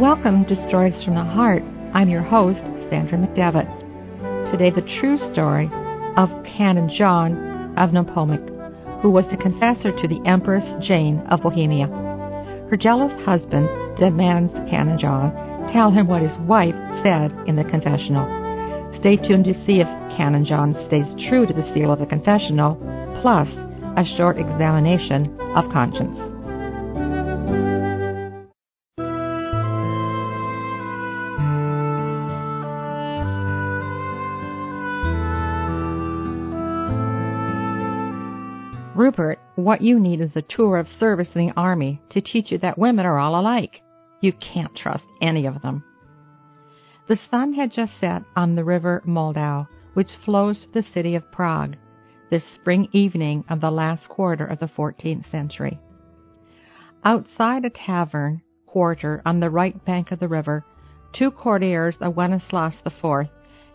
Welcome to Stories from the Heart. I'm your host, Sandra McDevitt. Today, the true story of Canon John of Nepomuk, who was the confessor to the Empress Jane of Bohemia. Her jealous husband demands Canon John tell him what his wife said in the confessional. Stay tuned to see if Canon John stays true to the seal of the confessional, plus a short examination of conscience. What you need is a tour of service in the army to teach you that women are all alike. You can't trust any of them. The sun had just set on the river Moldau, which flows to the city of Prague, this spring evening of the last quarter of the 14th century. Outside a tavern quarter on the right bank of the river, two courtiers of Wenceslaus IV,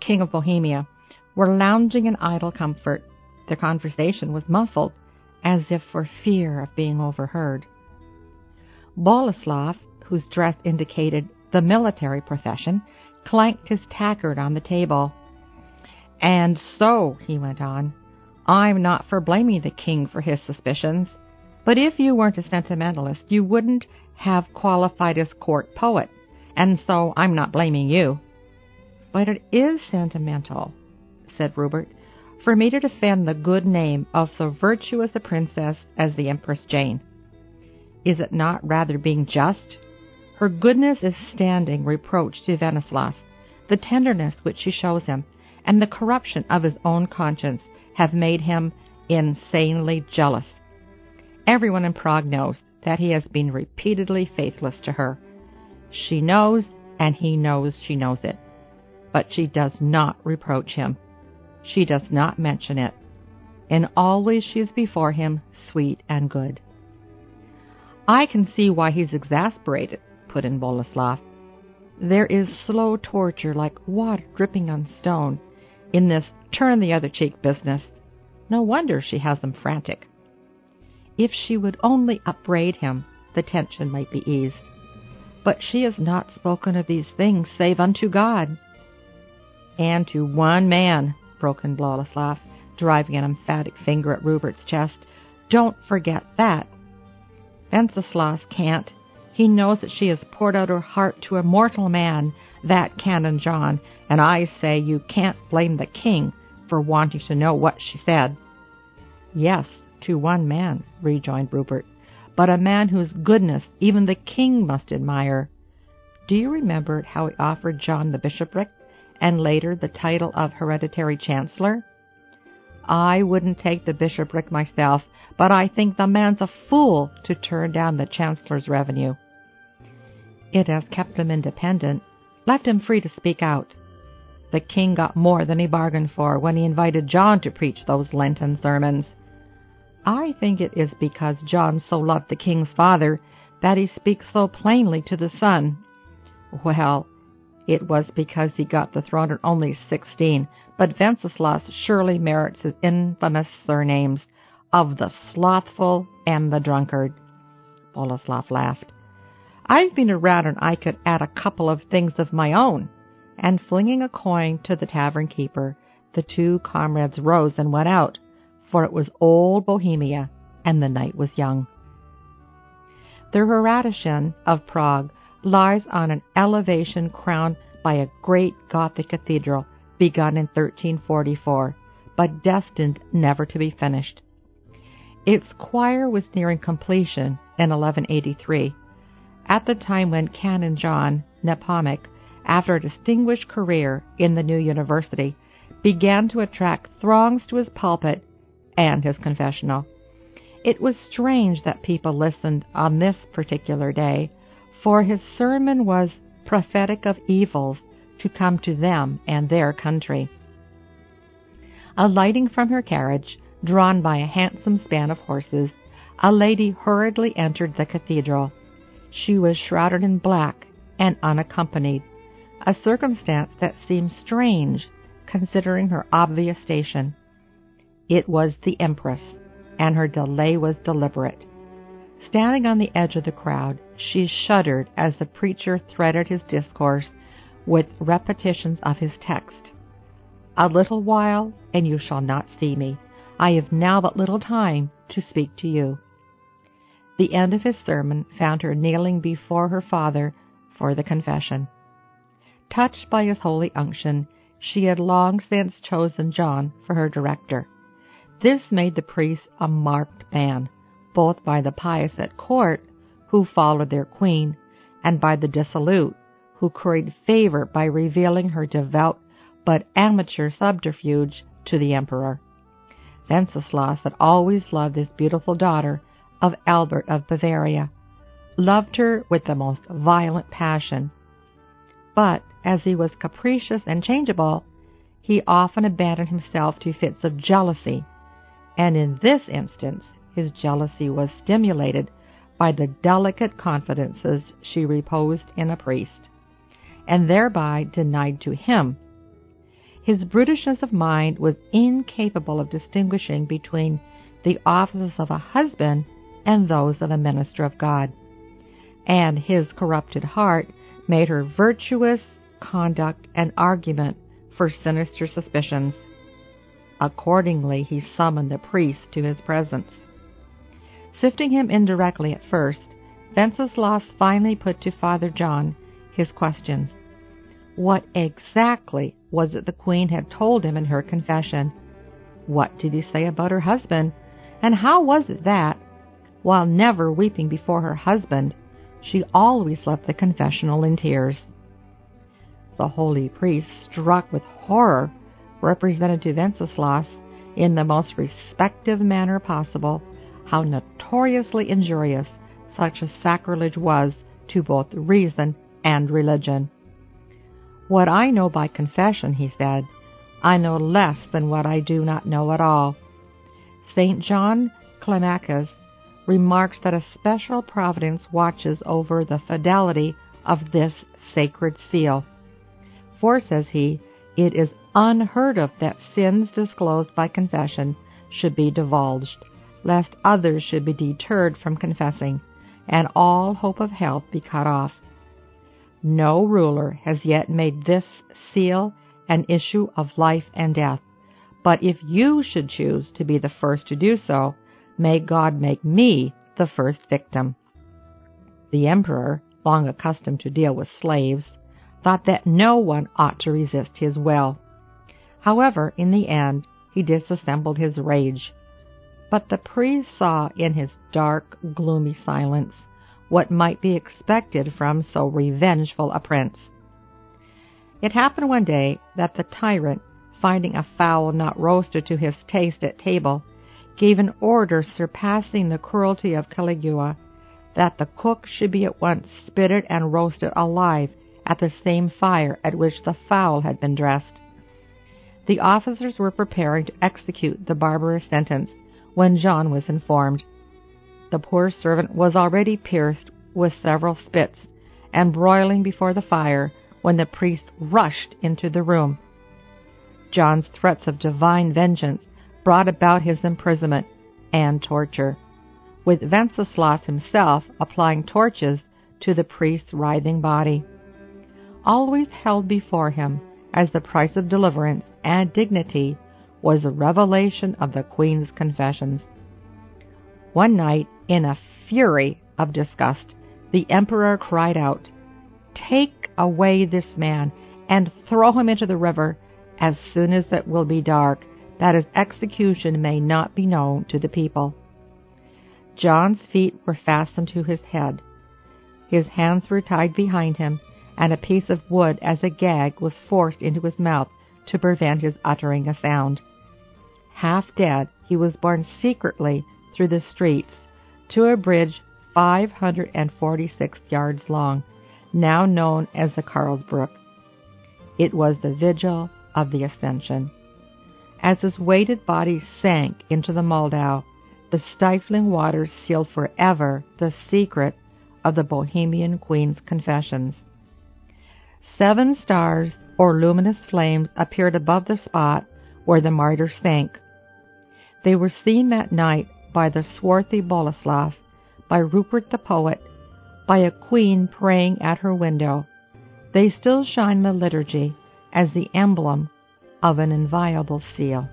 King of Bohemia, were lounging in idle comfort. Their conversation was muffled, as if for fear of being overheard. Boleslav, whose dress indicated the military profession, clanked his tankard on the table. And so, he went on, I'm not for blaming the king for his suspicions, but if you weren't a sentimentalist, you wouldn't have qualified as court poet, and so I'm not blaming you. But it is sentimental, said Rupert, for me to defend the good name of so virtuous a princess as the Empress Jane. Is it not rather being just? Her goodness is standing reproach to Wenceslaus. The tenderness which she shows him, and the corruption of his own conscience, have made him insanely jealous. Everyone in Prague knows that he has been repeatedly faithless to her. She knows, and he knows she knows it. But she does not reproach him. She does not mention it. And always she is before him sweet and good. I can see why he's exasperated, put in Boleslav. There is slow torture like water dripping on stone in this turn the other cheek business. No wonder she has him frantic. If she would only upbraid him, the tension might be eased. But she has not spoken of these things save unto God. And to one man, broke in Boleslav, driving an emphatic finger at Rupert's chest. Don't forget that. Wenceslaus can't. He knows that she has poured out her heart to a mortal man, that Canon John, and I say you can't blame the king for wanting to know what she said. Yes, to one man, rejoined Rupert, but a man whose goodness even the king must admire. Do you remember how he offered John the bishopric, and later the title of hereditary chancellor? I wouldn't take the bishopric myself, but I think the man's a fool to turn down the chancellor's revenue. It has kept him independent, left him free to speak out. The king got more than he bargained for when he invited John to preach those Lenten sermons. I think it is because John so loved the king's father that he speaks so plainly to the son. Well, it was because he got the throne at only sixteen, but Wenceslaus surely merits his infamous surnames of the slothful and the drunkard. Boleslav laughed. I've been around and I could add a couple of things of my own. And flinging a coin to the tavern keeper, the two comrades rose and went out, for it was old Bohemia, and the night was young. The Hradschin of Prague lies on an elevation crowned by a great Gothic cathedral begun in 1344, but destined never to be finished. Its choir was nearing completion in 1183 at the time when Canon John Nepomuk, after a distinguished career in the new university, began to attract throngs to his pulpit and his confessional. It was strange that people listened on this particular day, for his sermon was prophetic of evils to come to them and their country. Alighting from her carriage, drawn by a handsome span of horses, a lady hurriedly entered the cathedral. She was shrouded in black and unaccompanied, a circumstance that seemed strange considering her obvious station. It was the Empress, and her delay was deliberate. Standing on the edge of the crowd, she shuddered as the preacher threaded his discourse with repetitions of his text. A little while, and you shall not see me. I have now but little time to speak to you. The end of his sermon found her kneeling before her father for the confession. Touched by his holy unction, she had long since chosen John for her director. This made the priest a marked man, both by the pious at court, who followed their queen, and by the dissolute, who curried favor by revealing her devout but amateur subterfuge to the emperor. Wenceslaus had always loved this beautiful daughter of Albert of Bavaria, loved her with the most violent passion. But as he was capricious and changeable, he often abandoned himself to fits of jealousy, and in this instance his jealousy was stimulated by the delicate confidences she reposed in a priest, and thereby denied to him his brutishness of mind was incapable of distinguishing between the offices of a husband and those of a minister of God. And his corrupted heart made her virtuous conduct an argument for sinister suspicions. Accordingly, he summoned the priest to his presence. Sifting him indirectly at first, Wenceslaus finally put to Father John his questions. What exactly was it the Queen had told him in her confession? What did he say about her husband? And how was it that, while never weeping before her husband, she always left the confessional in tears? The holy priest, struck with horror, represented to Wenceslaus, in the most respectful manner possible, how notoriously injurious such a sacrilege was to both reason and religion. What I know by confession, he said, I know less than what I do not know at all. St. John Climacus remarks that a special providence watches over the fidelity of this sacred seal. For, says he, it is unheard of that sins disclosed by confession should be divulged, lest others should be deterred from confessing, and all hope of help be cut off. No ruler has yet made this seal an issue of life and death. But if you should choose to be the first to do so, may God make me the first victim. The emperor, long accustomed to deal with slaves, thought that no one ought to resist his will. However, in the end, he disassembled his rage. But the priest saw in his dark, gloomy silence what might be expected from so revengeful a prince. It happened one day that the tyrant, finding a fowl not roasted to his taste at table, gave an order surpassing the cruelty of Caligula that the cook should be at once spitted and roasted alive at the same fire at which the fowl had been dressed. The officers were preparing to execute the barbarous sentence when John was informed. The poor servant was already pierced with several spits and broiling before the fire when the priest rushed into the room. John's threats of divine vengeance brought about his imprisonment and torture, with Wenceslaus himself applying torches to the priest's writhing body. Always held before him as the price of deliverance and dignity was the revelation of the queen's confessions. One night, in a fury of disgust, the emperor cried out, Take away this man and throw him into the river as soon as it will be dark, that his execution may not be known to the people. John's feet were fastened to his head. His hands were tied behind him, and a piece of wood as a gag was forced into his mouth to prevent his uttering a sound. Half dead, he was borne secretly through the streets to a bridge 546 yards long, now known as the Carlsbrook. It was the vigil of the Ascension. As his weighted body sank into the Moldau, the stifling waters sealed forever the secret of the Bohemian Queen's confessions. Seven stars or luminous flames appeared above the spot where the martyr sank. They were seen that night by the swarthy Boleslav, by Rupert the poet, by a queen praying at her window, they still shine in the liturgy as the emblem of an inviolable seal.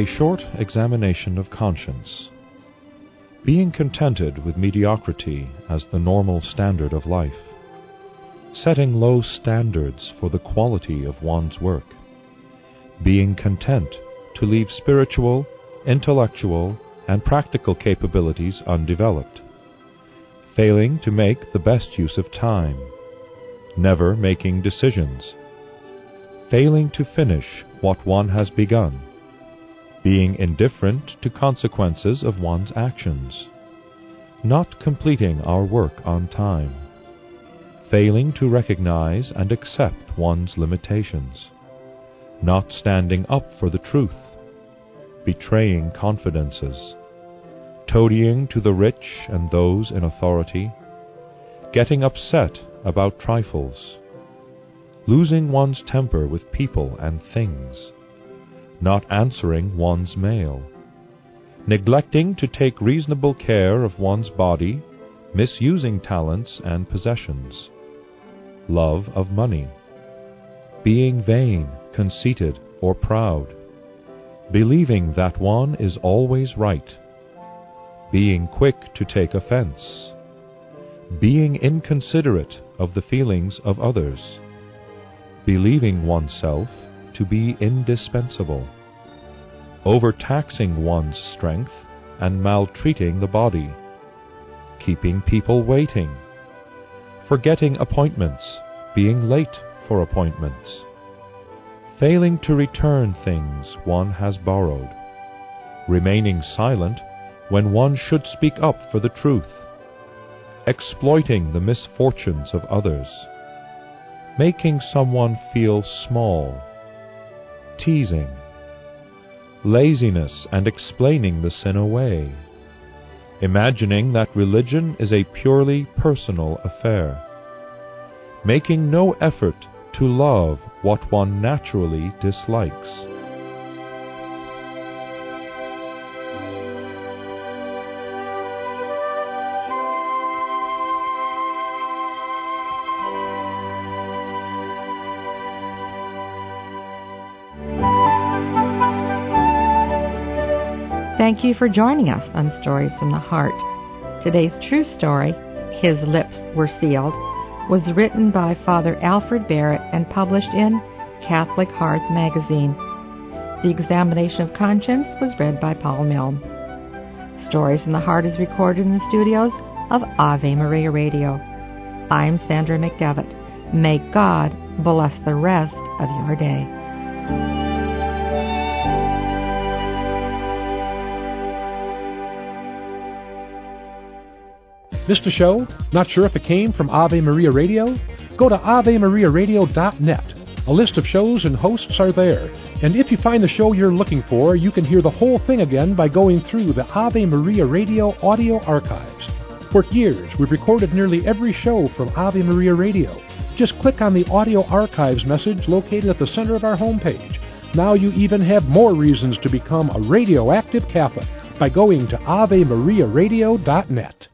A short examination of conscience. Being contented with mediocrity as the normal standard of life. Setting low standards for the quality of one's work. Being content to leave spiritual, intellectual, and practical capabilities undeveloped. Failing to make the best use of time. Never making decisions. Failing to finish what one has begun being indifferent to consequences of one's actions, not completing our work on time, failing to recognize and accept one's limitations, not standing up for the truth, betraying confidences, toadying to the rich and those in authority, getting upset about trifles, losing one's temper with people and things not answering one's mail, neglecting to take reasonable care of one's body, misusing talents and possessions, love of money, being vain, conceited, or proud, believing that one is always right, being quick to take offense, being inconsiderate of the feelings of others, believing oneself to be indispensable, overtaxing one's strength and maltreating the body, keeping people waiting, forgetting appointments, being late for appointments, failing to return things one has borrowed, remaining silent when one should speak up for the truth, exploiting the misfortunes of others, making someone feel small teasing, laziness and explaining the sin away, imagining that religion is a purely personal affair, making no effort to love what one naturally dislikes. Thank you for joining us on Stories from the Heart. Today's true story, His Lips Were Sealed, was written by Father Alfred Barrett and published in Catholic Hearts magazine. The examination of conscience was read by Paul Milne. Stories from the Heart is recorded in the studios of Ave Maria Radio. I'm Sandra McDevitt. May God bless the rest of your day. Missed a show? Not sure if it came from Ave Maria Radio? Go to AveMariaRadio.net. A list of shows and hosts are there. And if you find the show you're looking for, you can hear the whole thing again by going through the Ave Maria Radio audio archives. For years, we've recorded nearly every show from Ave Maria Radio. Just click on the audio archives message located at the center of our homepage. Now you even have more reasons to become a radioactive Catholic by going to AveMariaRadio.net.